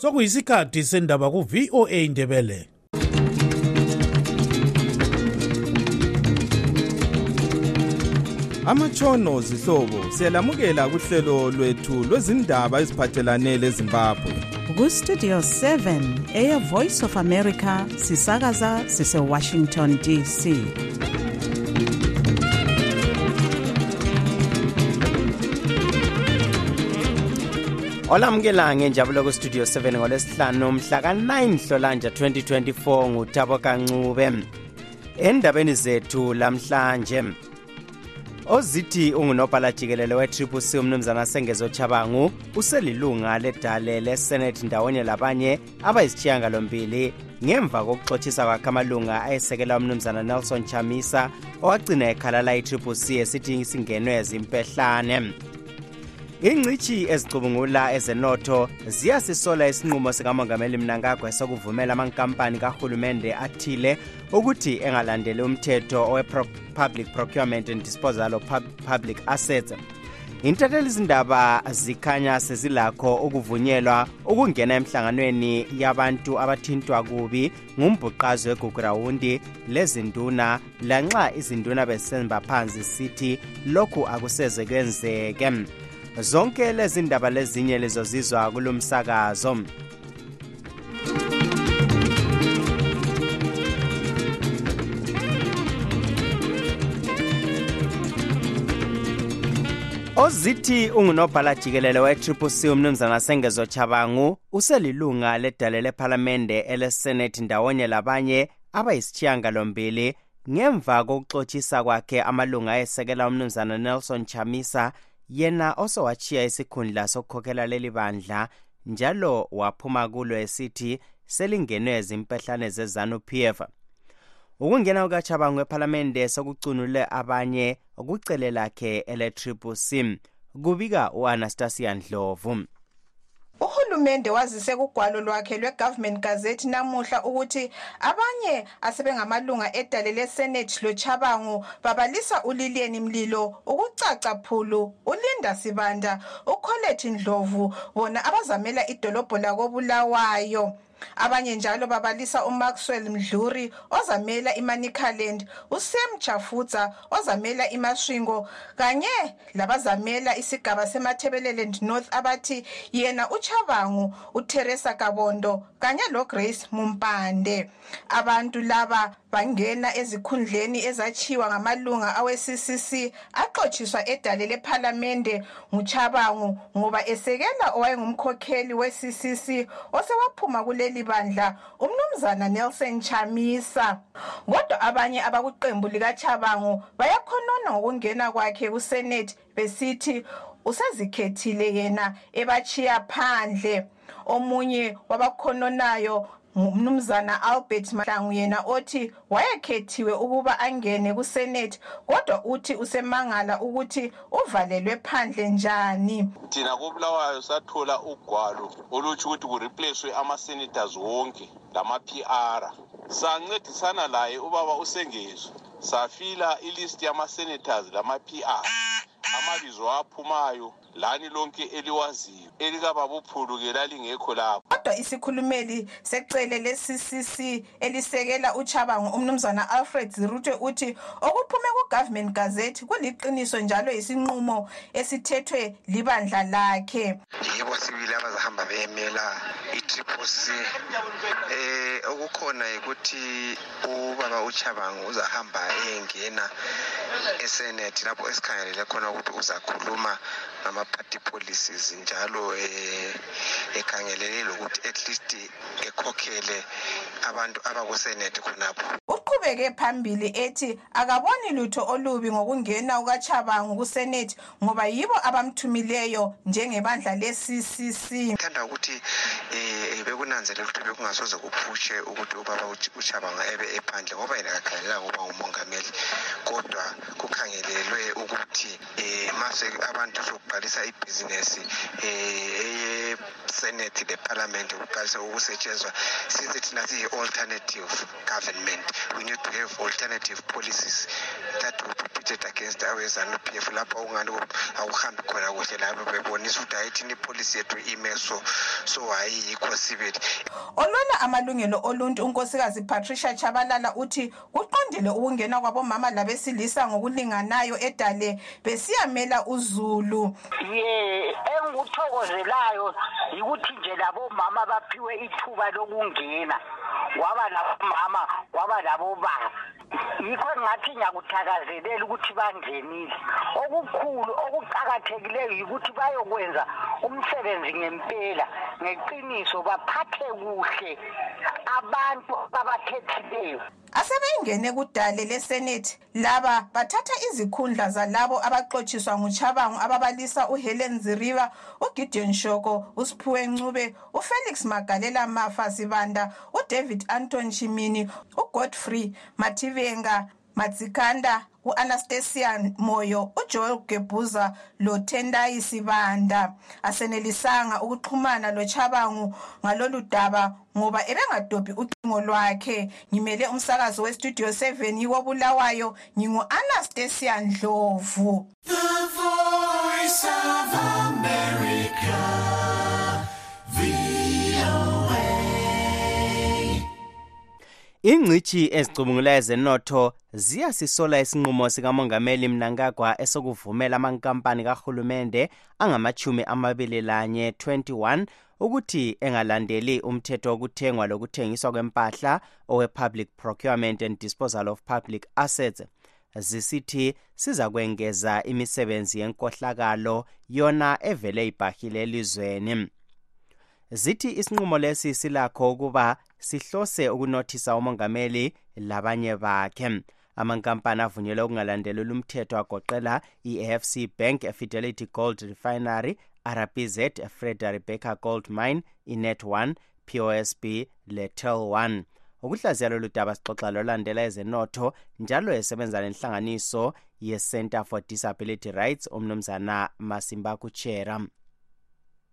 sokuyisikhathi sendaba ku-voa indebele amatshono zihlobo siyalamukela kuhlelo lwethu lwezindaba eziphathelane lezimbabwe. Kustudio 7 eya voice of america sisakaza sisewashington dc olamukela ngenjabulo kustudio 7 ngolwesihlanu mhla ka-9 hlolanja 2024 ngutabo kancube endabeni zethu lamhlanje ozithi ungunobhala jikelele we-triple c umnumzana sengezo chabangu uselilunga ledale lesenate ndawonye labanye abayisishiyangalombili ngemva kokuxothisa kwakhe amalunga ayesekela umnumzana nelson chamisa owagcina ekhalala i-triple c esithi singenwe zimpehlane. Ingcitshi ezicubungula ezenotho ziyasisola isinqumo sikamongameli mnangagwa sokuvumela amankampani kahulumende athile ukuthi engalandeli umthetho owe-public procurement and disposal of public assets. Intatheli izindaba zikhanya sezilakho ukuvunyelwa ukungena emhlanganweni yabantu abathintwa kubi ngumbhuqazi wegugurawundi lezinduna lanxa izinduna besemba phansi sithi lokhu akuseze kwenzeke. Zonke lezi ndaba lezinye lizozizwa kulo msakazo ozithi ungunobhala jikelele we-triple c umnumzana sengezo chabangu uselilunga ledale lephalamende elesenethi ndawonye labanye abayisishiyangalombili ngemva kokuxotshisa kwakhe amalunga ayesekela umnumzana nelson chamisa yena osowachiya isikhundla sokukhokhela leli bandla njalo waphuma kulo esithi selingenwe zimpehlane zezanu pf ukungena kukachabangu ephalamende sokucunule abanye kucele lakhe ele-triple c kubika u-anastasia ndlovu uhulumende wazise kugwalo lwakhe lwe-government gazette namuhla ukuthi abanye asebengamalunga edale lesenate lochabangu babalisa ulilieni mlilo ukucaca phulu ulinda sibanda ukholethi ndlovu bona abazamela idolobho lakobulawayo. Abanye njalo babalisa umaxwell mdluri ozamela imanicaland usam chafutsa ozamela imaswingo kanye labazamela isigaba semathebeleland north abathi yena uchabangu uteresa kabondo kanye lograce mumpande. Abantu laba bangena ezikhundleni ezachiwa ngamalunga awe-ccc axotshiswa edale lephalamende nguchabangu ngoba esekela owayengumkhokheli we-ccc osewaphuma kuleli bandla umnumzana nelson chamisa. Kodwa abanye abakuqembu likachabangu bayakhonona ngokungena kwakhe kusenethi besithi usezikhethile yena ebachiya phandle. Omunye wabakhonanayo ngumnumzana albert mahlangu yena othi wayekhethiwe ukuba angene kusenethi kodwa uthi usemangala ukuthi uvalelwe phandle njani. Thina kobulawayo sathola ugwalo olutsho ukuthi kureplacewe ama-senators wonke lama-pr sancedisana laye ubaba usengezwe safila ilist yama-senators lama-pr amabizo aphumayo lani lonke eliwaziyo elikababuphulu ke lalingekho lapho kodwa isikhulumeli secele le-ccc elisekela uchabangu umnumzana alfred ziruthe uthi okuphume ku-government gazette kuliqiniso njalo yisinqumo esithethwe libandla lakhe. Yibo sibili abazahamba beyemela i-triple c eh okukhona yikuthi ubaba uchabangu uzahamba eyengena esenethi lapho esikhangelele khona ukuthi uzakhuluma ngama-party policies njalo eh ekhangelele lokuthi at least ekhokhele abantu abakusenethi khonapho. Uqhubeke phambili ethi akaboni lutho olubi ngokungena kukachabangu kusenethi ngoba yibo abamthumileyo njengebandla le-ccc thanda ukuthi um bekunanzelela ukuthi bekungasoze kuphushe ukuthi ubaba uchabanga ebe ephandle ngoba yena kakhangelelanga ukuba ngumongameli. Kodwa kukhangelelwe ukuthi um abantu zokubhalisa ibhizinesi eyesenethi eh, lephalamende kuqalise ukusetshenzwa. Thina siyi-alternative government we need to have alternative policies that will protected against awe-zanup f lapho okungani akuhambi khona kuhle labo bebonisa ukuthi hayi thina ipolisi yethu ime so so hhayi yikho sibili. Olwela amalungelo oluntu unkosikazi patricia chabalala uthi kuqondile ukungena kwabomama labesilisa ngokulinganayo edale besiyamela uzulu. Ye engikuthokozelayo yikuthi nje labomama baphiwe ithuba lokungena. Kwaba labomama kwaba labobaba yikho engathi ngiyakuthakazelela ukuthi bangenile. Okukhulu okuqakathekileyo yikuthi bayokwenza umsebenzi ngempela ngeqiniso baphathe kuhle abantu abakhethileyo asebengene kudale lesenethi laba bathatha izikhundla zalabo abaxotshiswa nguchabangu ababalisa uhelen ziriba ugideon shoko usiphiwe ncube ufelix magalela mafa sibanda udavid anton chimini ugodfrey mativenga madzikanda u-anastasia moyo ujoel gebhuza lotendai sibanda. Asenelisanga ukuxhumana lochabangu ngalolu daba ngoba ebengadobhi ucingo lwakhe. Ngimele umsakazo westudio 7 yiwobulawayo ngingu-anastasia ndlovu. The voice of America, ingcitshi ezicubungula ezenotho ziyasisola isinqumo sikamongameli mnangagwa esokuvumela amankampani kahulumende angamachumi amabili lanye 21 ukuthi engalandeli umthetho wokuthengwa lokuthengiswa kwempahla owe-public procurement and disposal of public assets. Zisithi sizakwengeza imisebenzi yenkohlakalo yona evele ibhahile elizweni zithi isinqumo lesi silakho ukuba sihlose ukunothisa umongameli labanye bakhe. Amankampani avunyelwe ukungalandeleli umthetho agoqela i-afc bank fidelity gold refinery rbz freda rebecca gold mine inet 1 posb letel 1 ukuhlaziya lolu daba sixoxa lolandela ezenotho njalo esebenza lenhlanganiso ye-center for disability rights umnumzana masimba kuchera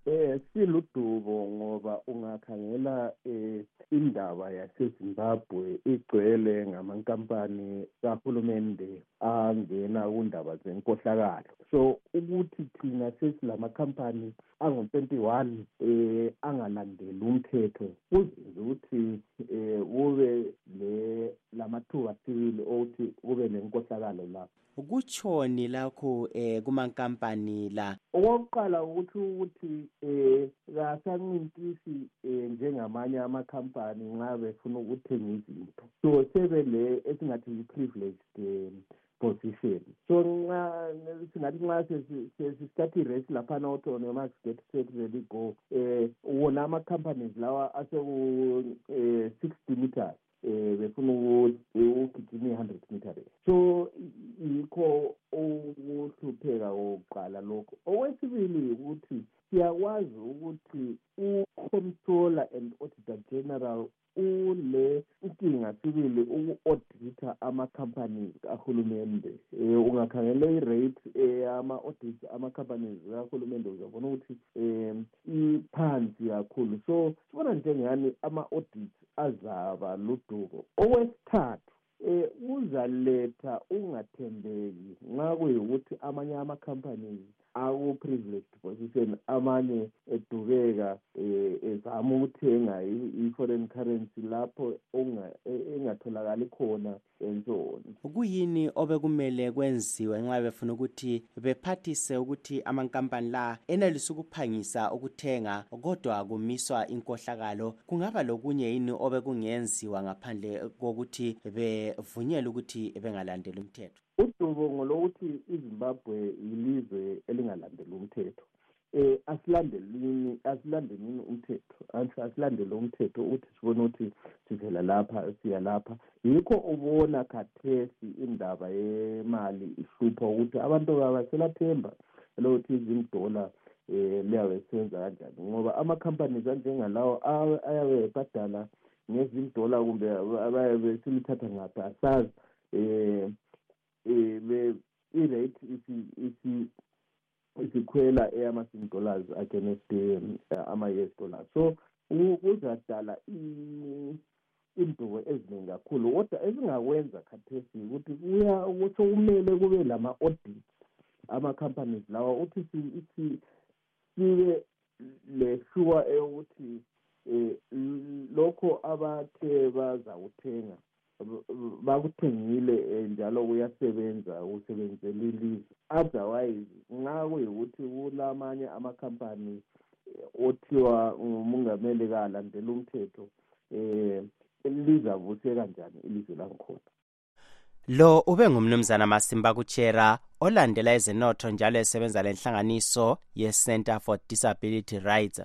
eh siludubo ngoba ungakhangela eh indaba yaseZimbabwe igcwele ngamankampani kahulumende angena kundaba zenkohlakalo. So ukuthi thina sesilamakhampani angu-21 eh angalandeli umthetho kuzenza ukuthi eh kube le lamathuba sibili okuthi kube nenkohlakalo lapho kutshoni lakho eh kumankampani la? Okokuqala ukuthi ukuthi eh kasancintisi eh njengamanye amakhampani nxa befuna ukuthenga izinto. So sebele esingathi yi-privileged um position. So nxa singathi nxa sesithatha iresi laphana othiwa noma siget set ready go um wona ama-companies lawa aseku-um sixty meters eh befuna ukugijima i-hundred meter race so yikho ukuhlupheka kokuqala lokho. Okwesibili ukuthi siyakwazi ukuthi ucontroller and auditor general ule inkinga sibili uku-audita ama-companies kahulumende. Um ungakhangela i-rate eyama-audit ama-companies kahulumende uzabona ukuthi um iphansi kakhulu. So sibona njengani ama-audit azaba luduko okwesithathu eh uzaletha ungathembeki nxa kuyikuthi amanye ama-companies aku-privileged position amanye edubeka eh ezama ukuthenga i-foreign currency lapho engatholakali khona and so on kuyini obekumele kwenziwe nxa befuna ukuthi bephathise ukuthi amankampani la enelisa ukuphangisa ukuthenga kodwa kumiswa inkohlakalo? Kungaba lokunye yini obekungenziwa ngaphandle kokuthi bevunyelwe ukuthi bengalandeli umthetho? Udubo ngolokuthi izimbabwe yilizwe elingalandeli umthetho. Eh asilandelini asilandelini umthetho asilandele umthetho ukuthi sibone ukuthi sivela lapha siya lapha. Yikho ubona khathesi indaba yemali ihlupha ukuthi abantu babaselathemba lokuthi izimdola eh liyabe senza kanjani ngoba ama-companies anjengalawo ayabe ebhadala ngezimdola kumbe abayabe simthatha ngaphi asazi um um i-rate isi isikhwela eyama-sing dollars against ama-us dollars so kuzadala indubo eziningi kakhulu kodwa esingakwenza khathesi ukuthi sokumele kube lama-audits ama-companies lawa ukuthi sibe le-sure eyokuthi um lokho abathe bazakuthenga bakuthengile eh, njalo kuyasebenza kusebenzela ilizwe. Otherwise nxa kuyikuthi kulamanye amakhampani eh, othiwa ngumongameli kalandela umthetho um lizavuse kanjani ilizwe langikhona lo ube ngumnumzana masimba kutshera olandela ezenotho njalo esebenza lenhlanganiso ye-center for disability rights.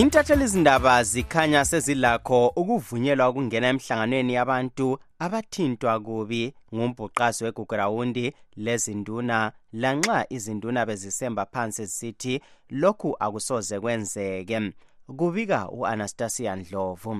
Intatheli izindaba zikhanya sezilakho ukuvunyelwa ukungena emhlanganweni yabantu abathintwa kubi ngumbhuqazi wegugurawundi lezinduna lanxa izinduna bezisemba phansi zisithi lokhu akusoze kwenzeke kubika u-anastasia ndlovu.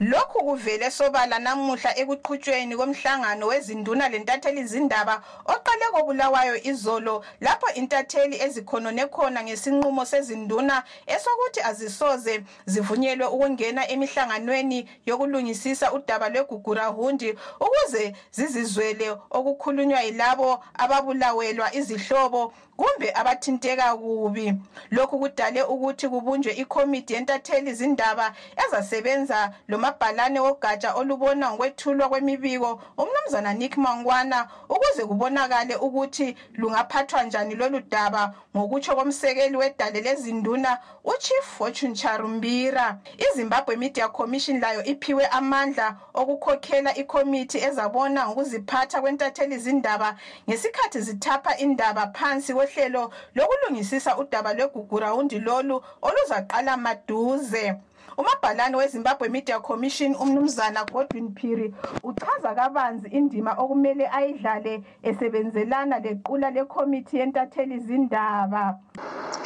Lokhu kuvele sobala namuhla ekuqhutshweni komhlangano wezinduna lentatheli zindaba oqale kobulawayo izolo lapho intatheli ezikhonone khona ngesinqumo sezinduna esokuthi azisoze zivunyelwe ukungena emihlanganweni yokulungisisa udaba lwegugurahundi ukuze zizizwele okukhulunywa yilabo ababulawelwa izihlobo kumbe abathinteka kubi. Lokhu kudale ukuthi kubunjwe ikomiti yentatheli zindaba ezasebenza lomabhalane wogatsha olubona ngokwethulwa kwemibiko umnumzana nick mangwana ukuze kubonakale ukuthi lungaphathwa njani lolu daba. Ngokutsho komsekeli wedale lezinduna uchief fortune charumbira izimbabwe media commission layo iphiwe amandla okukhokhela ikomiti ezabona ngokuziphatha kwentatheli zindaba ngesikhathi zithapha indaba phansi kohlelo lokulungisisa udaba lwegugurawundi lolu oluzaqala maduze umabhalane wezimbabwe media commission umnumzana godwin phiri uchaza kabanzi indima okumele ayidlale esebenzelana lequla lekhomithi yentatheli zindaba.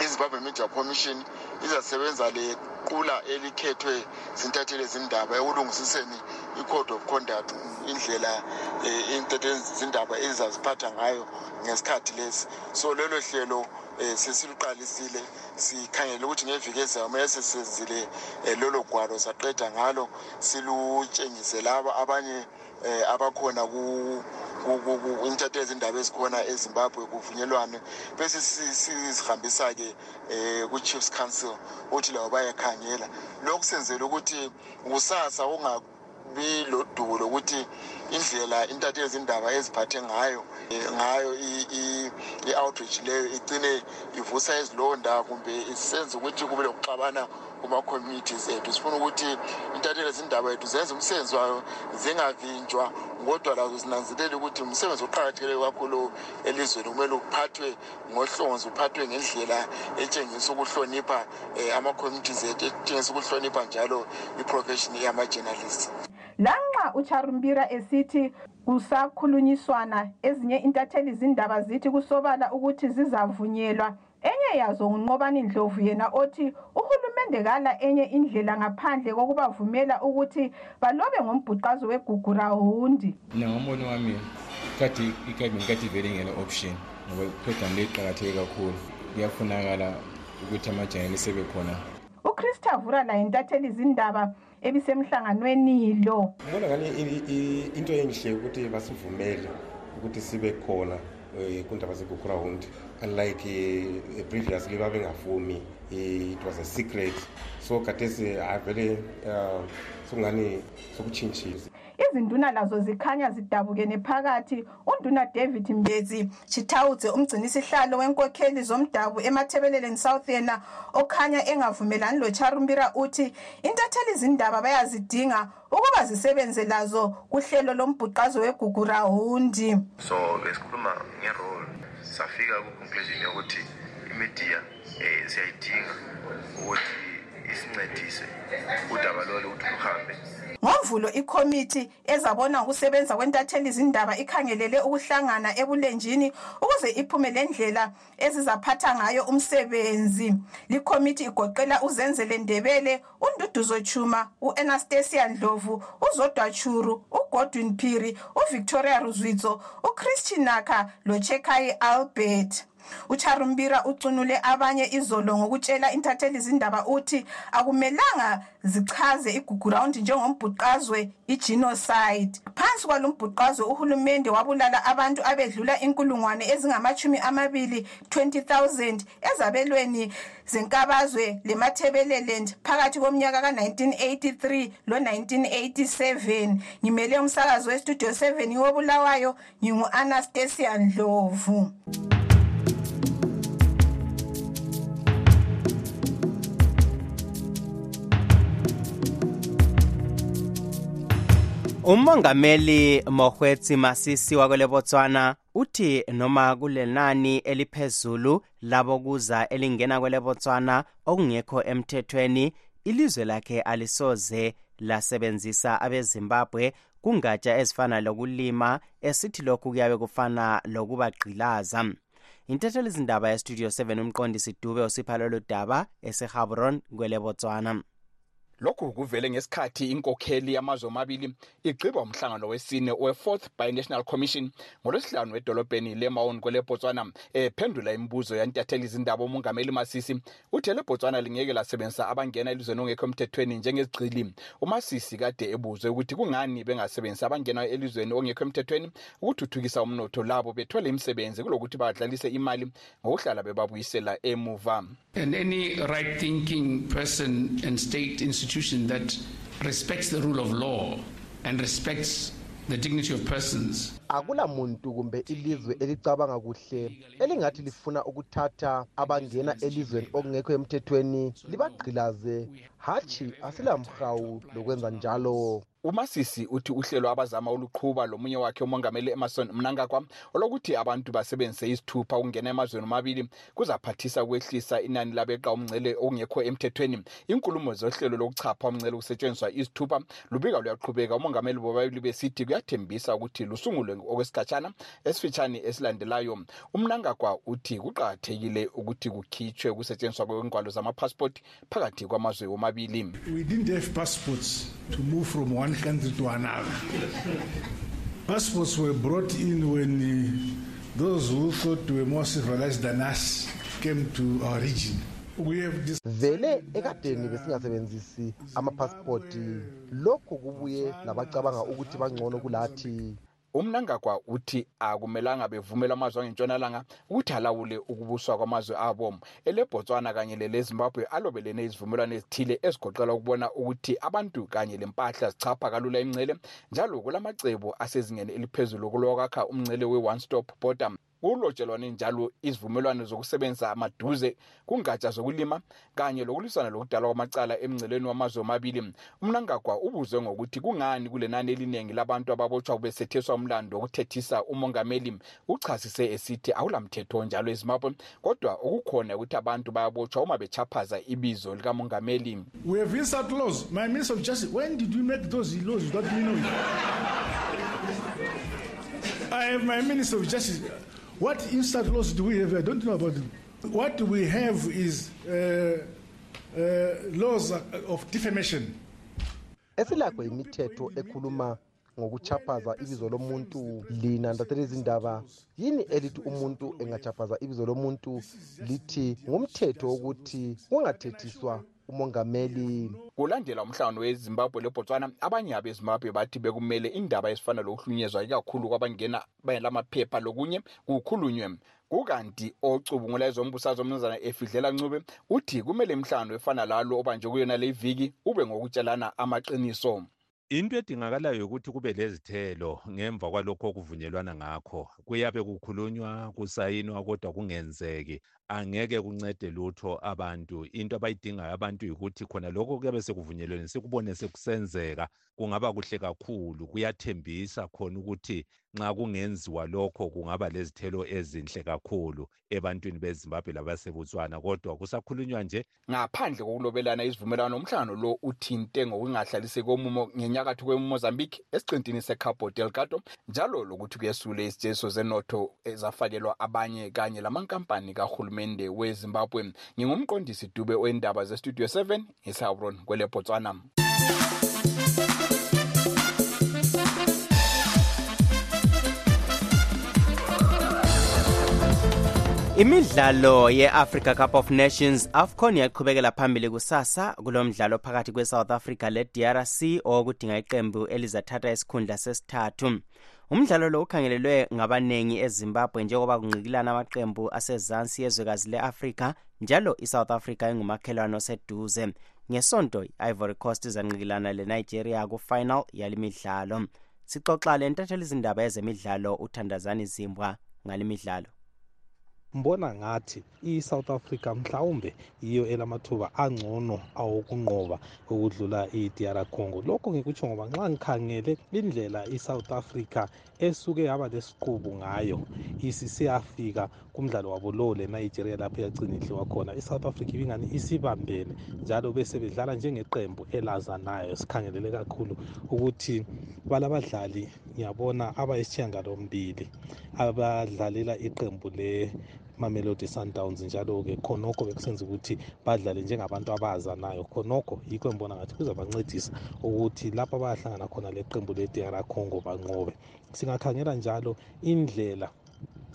Izimbabwe media commission izasebenza lequla elikhethwe zintatheli zindaba ekulungisiseni i-code of conduct indlela um intatheli zindaba ezizaziphatha ngayo ngesikhathi lesi. So lelo hlelo um sesiluqalisile sikhangele ukuthi ngeviki ezayo mele sesenzile um lolo gwalo saqeda ngalo silutshengise laba abanye um abakhona intatheli ezindaba ezikhona ezimbabwe kuvunyelwane. Bese sizihambisa-ke um ku-chiefs council ukuthi labo bayakhangela. Lokhu senzela ukuthi kusasa kungabi lodubo lokuthi indlela intatheli ezindaba eziphathe ngayo ngayo i-outreach leyo igcine ivusa izilonda kumbe isenza ukuthi kube lokuxabana kuma-communities ethu sifuna ukuthi intatheli ezindaba yethu zenze umsebenzi wayo zingavinjwa kodwa lazo zinanzelele ukuthi umsebenzi oqakathekile kakhulu elizweni kumele uphathwe ngohlonzi uphathwe ngendlela etshengisa ukuhlonipha um ama-communities ethu etshengisa ukuhlonipha njalo i-profession yama-journalist lanxa ucharumbira esithi kusakhulunyiswana ezinye intatheli zindaba zithi kusobala ukuthi zizavunyelwa. Enye yazo ngunqobani ndlovu yena othi uhulumende kala enye indlela ngaphandle kokubavumela ukuthi balobe ngombhuqazo wegugurawundi mina ngombono wami kade igovernment kade ivele ngela option ngoba iprogram le iqakatheke kakhulu. Kuyafunakala ukuthi amajayeli sebekhona. Uchristopher laye intatheli zindaba ebisemhlanganweni lo. Ngibona ngani into enhle ukuthi basivumele ukuthi sibe khona um kundaba zegugurawundi unlike uh, previously babengavumi it was a secret. So gadesi avele uh, sokungani sokutshintshile izinduna lazo zikhanya zidabukene phakathi. Unduna david mbezi chitawudze umgcinisihlalo wenkokheli zomdabu emathebeleleni south yena okhanya engavumelani locharumbira uthi intatheli zindaba bayazidinga ukuba zisebenze lazo kuhlelo lombhuqazo wegugurawundi so besikhuluma ngerole safika kuconclusion yokuthi imidiya um siyayidinga ukuthi isincedise udaba lolo ukuthi luhambe. Ngomvulo ikhomithi ezabona ngokusebenza kwentatheli zindaba ikhangelele ukuhlangana ebulenjini ukuze iphume lendlela ezizaphatha ngayo umsebenzi. Likhomithi igoqela uzenzele ndebele unduduzo chuma u-anastasia ndlovu uzodwa churu ugodwin phiri uvictoria ruzwitso uchristian naka lochekai albert ucharumbira ucunule abanye izolo ngokutshela intatheli zindaba uthi akumelanga zichaze iguguraundi njengombhuqazwe igenocide. Phansi kwalo mbhuqazwe uhulumende wabulala abantu abedlula inkulungwane ezingamachumi amabili 20,000 ezabelweni zenkabazwe lemathebeleland phakathi komnyaka ka-1983 lo-1987 ngimele umsakazi westudio 7 wobulawayo ngingu-anastasia ndlovu umongameli mohwetsi masisi wakwele botswana uthi noma kulenani eliphezulu labokuza elingena kwele botswana okungekho emthethweni ilizwe lakhe alisoze lasebenzisa abezimbabwe kungatsha ezifana lokulima esithi lokhu kuyabe kufana lokubagqilaza intatheli zindaba yestudio 7 umqondisi dube usipha lolu daba esehabron kwele botswana lokhu kuvele ngesikhathi inkokheli yamazwe amabili igqiba umhlangano wesine we-fourth binational commission ngolwesihlanu edolobheni lemaun kwelebotswana ephendula imibuzo yantatheli izindaba umongameli masisi. Uthe lebotswana lingeke lasebenzisa abangena elizweni ongekho emthethweni njengezigcili umasisi kade ebuzwe ukuthi kungani bengasebenzisi abangena elizweni ongekho emthethweni ukuthuthukisa umnotho labo bethole imisebenzi kulokuthi badlalise imali ngokuhlala bebabuyisela emuva. And any right thinking person and state institution that respects the rule of law and respects the dignity of persons akula muntu kumbe ilizwe elicabanga kuhle elingathi lifuna ukuthatha abangena elizweni okungekho emthethweni libagqilaze. Hatshi asilamhawu lokwenza njalo. Umasisi uthi uhlelo abazama uluqhuba lomunye wakhe umongameli emerson mnangagwa olokuthi abantu basebenzise izithupha ukungena emazweni amabili kuzaphathisa ukwehlisa inani labeqa umngcele okungekho emthethweni. Inkulumo zohlelo lokuchapha umngcele kusetshenziswa izithupha lubika luyaqhubeka. Umongameli bobabili besithi kuyathembisa ukuthi lusungulwe okwesikhatshana esifitshane esilandelayo umnangagwa uthi kuqakathekile ukuthi kukhitshwe ukusetshenziswa kwengwalo zamapassport phakathi kwamazwe womabili we didn't have passports to move from one country to another. Passports were brought in when uh, those who thought were more civilized than us came to our region. We have this vele ekadeni besingasebenzisi amapasipoti lokhu kubuye labacabanga ukuthi bangcono kulathi umnangagwa uthi akumelanga bevumela amazwe angentshonalanga ukuthi alawule ukubuswa kwamazwe abo. Elebotswana kanye lelezimbabwe alobelene izivumelwano ezithile ezigoqela ukubona ukuthi abantu kanye lempahla zichapha kalula imncele njalo kulamacebo asezingeni eliphezulu kulokwakha umncele we-one stop border kulotshelwane njalo izivumelwano zokusebenzisa amaduze kungatsha zokulima kanye lokulwisana lokudalwa kwamacala emngceleni wamazwe omabili umnangagwa ubuzwe ngokuthi kungani kulenani eliningi labantu ababotshwa besetheswa umlando wokuthethisa umongameli uchasise esithi akulamthetho njalo ezimbabwe kodwa okukhona ukuthi abantu bayabotshwa uma bechaphaza ibizo likamongameli we have insult laws. My minister of justice, when did you make those laws without me knowing? I have my minister of justice. What insult laws do we have? I don't know about them. What we have is uh, uh, laws of defamation. esilakho imithetho ekhuluma ngokuchaphaza ibizo lomuntu lina ndaselezindaba yini elithi umuntu engachaphaza ibizo lomuntu lithi ngumthetho wokuthi kungathethiswa umongameli. Kulandela umhlangano wezimbabwe lebotswana abanye abezimbabwe bathi bekumele indaba ezifana lokuhlunyezwa ikakhulu kwabangena lamaphepha lokunye kukhulunywe. Kukanti ocubungula ezombusazwe umnumzana efidlela ncube uthi kumele imhlangano efana lalo obanjwe kuyona le viki ube ngokutshelana amaqiniso. Into edingakalayo ukuthi kube lezithelo ngemva kwalokho okuvunyelwana ngakho. Kuyabe kukhulunywa kusayinwa kodwa kungenzeki. Angeke kuncede lutho abantu. Into abayidingayo abantu yikuthi khona lokho kuyabe sekuvunyelweni sikubone sekusenzeka kungaba kuhle kakhulu kuyathembisa khona ukuthi nxa kungenziwa lokho kungaba lezithelo ezinhle kakhulu ebantwini bezimbabwe labasebotswana. Kodwa kusakhulunywa nje ngaphandle kokulobelana isivumelwano umhlangano lo uthinte ngokungahlaliseki komumo ngenyakatho kwemozambique esiqintini secabo delgado njalo lokuthi kuyesule izitsheziso zenotho ezafakelwa abanye kanye lamankampani uhulumende weZimbabwe. Ngingumqondisi Dube wendaba zestudio 7 eSauron kwele Botswana Imidlalo yeAfrica Cup of Nations AFCON yaqhubekela phambili kusasa kulomdlalo phakathi kweSouth Africa leDRC owokudinga iqembu elizathatha isikhundla sesithathu. Umdlalo lo ukhangelelwe ngabaningi ezimbabwe njengoba kunqikilana amaqembu asezansi yezwekazi le-afrika njalo i-south africa ingumakhelwane oseduze. Ngesonto i-ivory coast izanqikilana le-nigeria ku-final yale midlalo sixoxa le ntatheli izindaba ezemidlalo uthandazani zimbwa ngale midlalo mbona ngathi i-south africa mhlawumbe yiyo elamathuba angcono awokunqoba ukudlula i-dr congo. Lokho ngikutsho ngoba nxa ngikhangele indlela i-south africa esuke yaba lesiqubu ngayo isisiyafika kumdlalo wabo lowo le-nigeria lapho yagcina idliwa khona. I-south africa ibingani isibambene njalo bese bedlala njengeqembu elazanayo sikhangelele kakhulu ukuthi balabadlali ngiyabona abayisishiyangalombili abadlalela iqembu le mamelodi sundowns njalo-ke khonokho bekusenza ukuthi badlale njengabantu abazanayo khonokho yikho ngibona ngathi kuzabancedisa ukuthi lapho abayahlangana khona le qembu le-dr congo banqobe. Singakhangela njalo indlela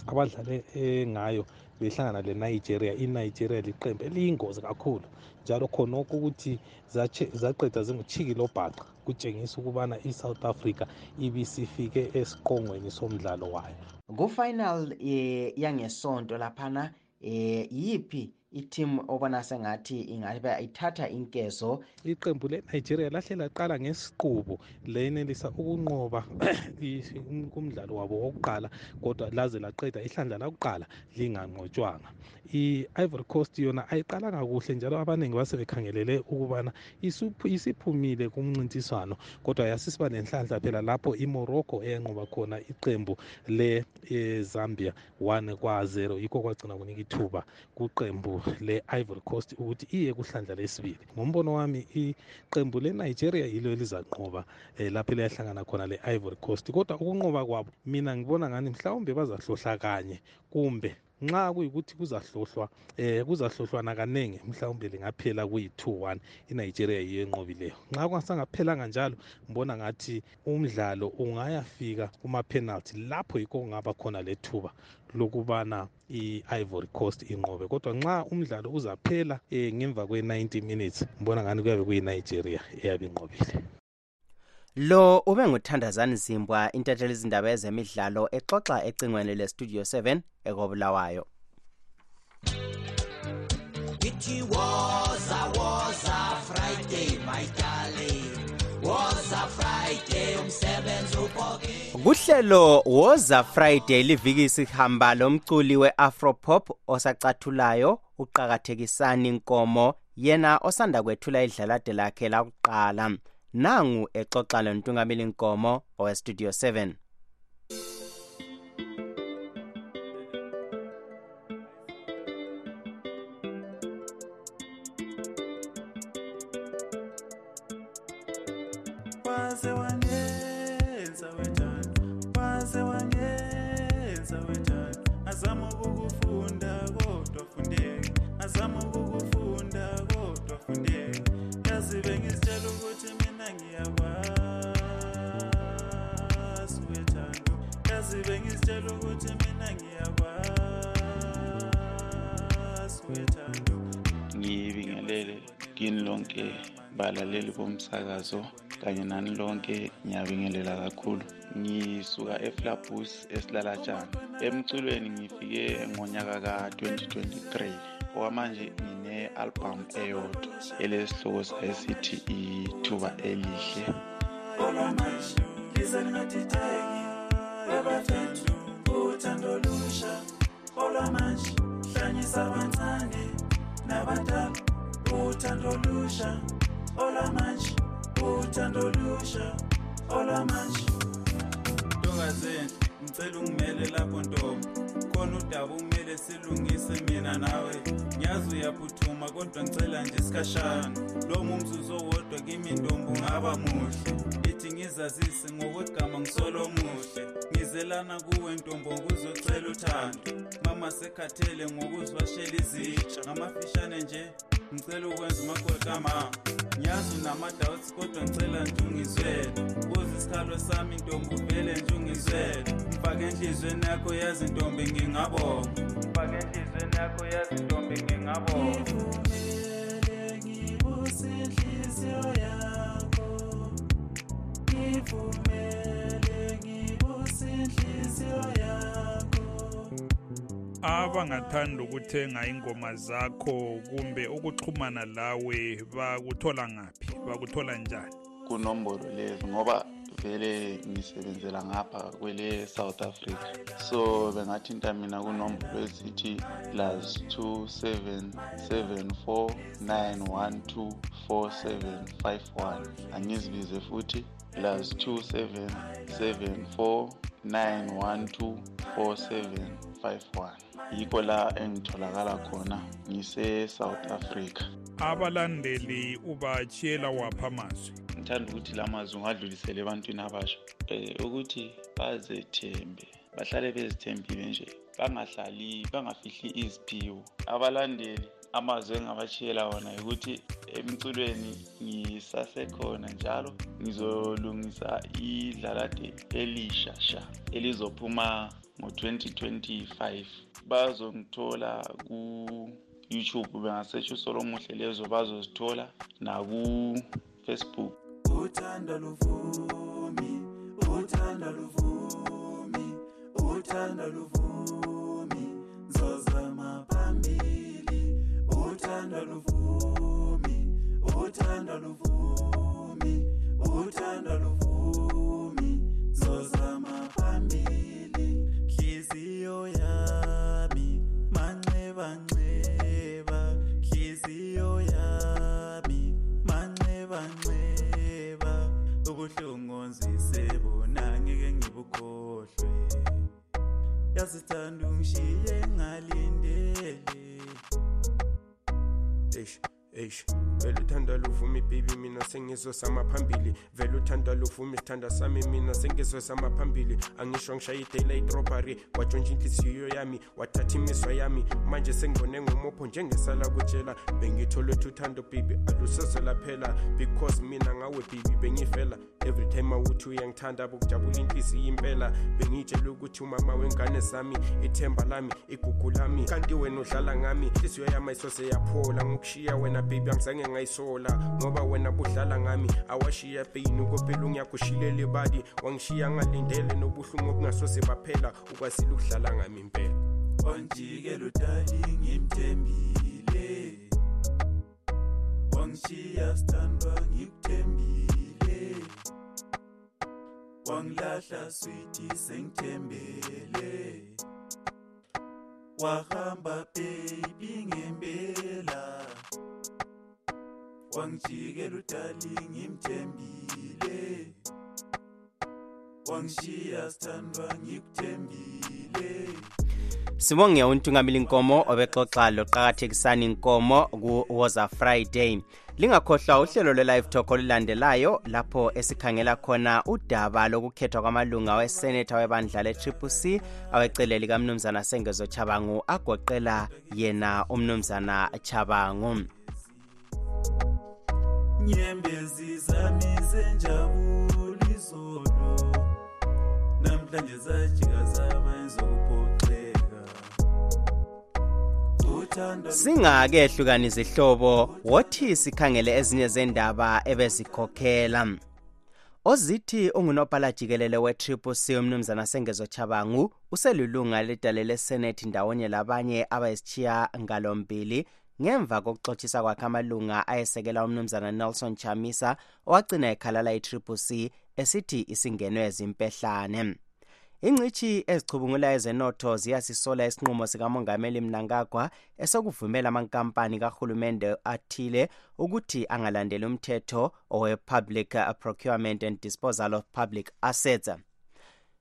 abadlale ngayo behlangana le-nigeria i-nigeria liqembu eliyingozi kakhulu njalo khonokho ukuthi zaqeda zinguchikilo bhaqa kutshengisa ukubana i-south africa ibisifike esiqongweni somdlalo wayo. Ku-final eh, yangesonto laphana eh, yiphi iteam obona sengathi ingabe ithatha inkezo. Iqembu le-nigeria lahle laqala ngesiqubu lenelisa ukunqoba kumdlalo wabo wokuqala kodwa laze laqeda ihlandla lakuqala linganqotshwanga i-ivory coast yona ayiqalanga kuhle njalo abaningi basebekhangelele ukubana isiphumile kumncintiswano kodwa yasisiba nenhlanhla phela lapho imorocco eyanqoba khona iqembu le-zambia 1 kwa 0 yikho kwagcina kunika ithuba kuqembu le-ivory coast ukuthi iye kuhlandla lesibili. Ngombono wami iqembu le-nigeria yilo elizanqoba um lapho eliyahlangana khona le-ivory coast. Kodwa ukunqoba kwabo mina ngibona ngani mhlawumbe bazahlohla kanye kumbe nxa kuyikuthi kuzahlohlwa eh kuzahlohlwana kaningi mhlawumbe lingaphela kuyi-2-1 inigeria yiyo enqobileyo nxa kungasangaphelanga njalo ngibona ngathi umdlalo ungayafika kuma-penalty lapho yikho kungaba khona lethuba lokubana i-ivory coast inqobe. Kodwa nxa umdlalo uzaphela um ngemva kwe-90 minutes ngibona ngani kuyabe kuyinigeria eyabe inqobile. Lo ube nguthandazani zimbwa intatheli izindaba ezemidlalo exoxa ecingweni lestudio 7 ekobulawayo. Ithi woza woza Friday my darling. Woza Friday umsebenzi uphoke. Kuhlelo woza friday liviki sihamba lomculi we-afropop osacathulayo uqakathekisani nkomo yena osanda kwethula idlalade lakhe lakuqala. Nangu exoxa lontungameli nkomo owestudio 7 waze wangenza azama ukukufunda kodwa fundeka azama ukukufunda ukuthi bengizitshela ukuthi mina ngiyakwazi wethando ngibingelele kini lonke balaleli bomsakazo kanye nani lonke ngiyabingelela kakhulu. Ngisuka eflabus esilalatshana emculweni ngifike ngonyaka ka-2023 okwamanje ngine-album eyodwa elesihloko sayo sithi ithuba elihle. Olwamanje lize lingadideki abathathu uthando lusha olwamanje hlanyisa abancane nabadala. Uthando lusha olwamanje uthando lusha olwamanje ntokazenhle ngicela ungimele lapho ntombi. Khona udaba kumele silungise mina nawe. Ngiyazi uyaphuthuma kodwa ngicela nje isikhashana. Lo mumzuzu owodwa kimi ntombi ungaba muhle. Ithi ngizazise ngokwegama ngisolo muhle. Ngizelana kuwe ntombo nguzocela uthando. Mama sekhathele ngokuzwashela izitsha. Ngamafishane nje ngicela ukwenza umakotama ngiyazi unama-doubts kodwa ngicela nje ungizwele. Buza isikhalo sami ntombi uvele nje ungizwele. Mfake fake enhlizweni yakho yazi ntombi ngingabonga. Fake enhlizweni yakho yazi ntombi ngingabonga. Ngivumele ngibuse inhliziyo yakho. Ngivumele ngibuse inhliziyo yakho abangathanda ukuthenga ingoma zakho kumbe ukuxhumana lawe bakuthola ngaphi? Bakuthola njani? Kunombolo lezi ngoba vele ngisebenzela ngapha kwele south africa. So bengathinta mina kunombolo ezithi plus 2774912471 angizibize futhi plus 2774912471 yikho la engitholakala khona. Ngise-south africa. Abalandeli ubachiyela wapha amazwi. Ngithanda ukuthi la mazwi ungadlulisele ebantwini abasha. Um ukuthi bazethembe bahlale bezithembile nje bangahlali bangafihli iziphiwo. Abalandeli amazwi engingabashiyela wona ukuthi emculweni ngisasekhona njalo ngizolungisa idlalade elisha sha elizophuma ngo-2025 bazongithola ku-youtube bengasetsho usolomuhle lezo bazozithola naku-facebook. Uthando luvumi uthanda luvumi uthanda luvumi. Phambili uthando luvumi uthando luvumi uthando luvumi. Nzozama phambili hliziyo yami manxeba nxeba. Hliziyo yami manxeba nxeba. Ubuhlungu nzisebona ngeke ngibukhohlwe. Yazithanda ungishiye ngalindele. Eish eish vele uthanda luvumi baby mina sengizosama phambili. Vele uthanda luvumi sithanda sami mina sengizosama phambili. Angisho ngishaya i-daylight robbery watshontsha inhliziyo yami wathatha imiswa yami. Manje sengibone ngomopho njengesala kutshela. Bengithole ukuthi uthando baby alusoze laphela. Because mina ngawe baby bengifela. Every time awuthi uyangithanda bokujabula inhliziyo impela. Bengiyitshela ukuthi umama wengane zami ithemba lami igugu lami. Kanti wena udlala ngami inhliziyo yami ayisose yaphola ngokushiya wena baby angizange ngayisola ngoba wena budlala ngami awashiya peyini ukopela ungiyakushilela ibali wangishiya ngalindele nobuhlungu obungasoze baphela ukwazile ukudlala ngami impela. Wanjikela udali ngimthembile. Wangishiya sithandwa ngikuthembile. Wangilahla switi sengithembele. Wahamba baby ngempela. Wangijikela udali ngimthembile. Wangishiya sithandwa ngikuthembile. Sibonge untungameli nkomo obexoxa loqakathekisani nkomo ku-woza friday. Lingakhohlwa uhlelo lwe-live talk olulandelayo lapho esikhangela khona udaba lokukhethwa kwamalunga weseneta webandla le-triple c awecele likamnumzana sengezo chabangu agoqela yena umnumzana chabangu nyembezi zami zenjabulo izolo. Namhlanje zajika zaba uthando singake zihlobo wothi sikhangele ezinye zendaba ebezikhokhela? Ozithi ungunobhala jikelele we-triple c umnumzana sengezo chabangu uselulunga ledale lesenethi ndawonye labanye abayisitshiya ngalombili ngemva kokuxothisa kwakhe amalunga ayesekela umnumzana nelson chamisa owagcina ekhalala i-triple c esithi isingenwe zimpehlane ingcitshi ezichubungula ezenotho ziyasisola isinqumo sikamongameli mnangagwa esokuvumela amankampani kahulumende athile ukuthi angalandeli umthetho owe-public procurement and disposal of public assets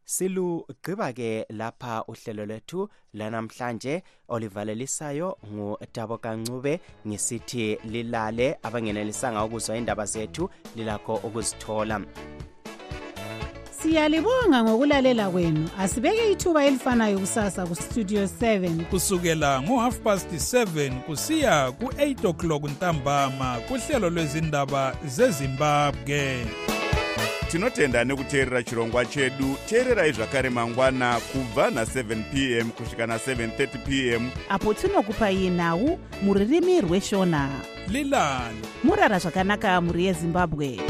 silugqiba-ke lapha uhlelo lwethu lanamhlanje olivalelisayo ngutabo kancube ngisithi lilale abangenelisanga ukuzwa indaba zethu lilakho ukuzithola. Siyalibonga ngokulalela kwenu. Asibeke ithuba elifanayo kusasa kustudio 7 kusukela ngo-half past 7 kusiya ku-8 o'clock ntambama kuhlelo lwezindaba zezimbabwe. Tinotenda nekuteerera chirongwa chedu. Teererai zvakare mangwana kubva na7 p m kusvika na730 p m. Apo tinokupai nhau mururimi rweshona. Lilani. Murara zvakanaka mhuri yezimbabwe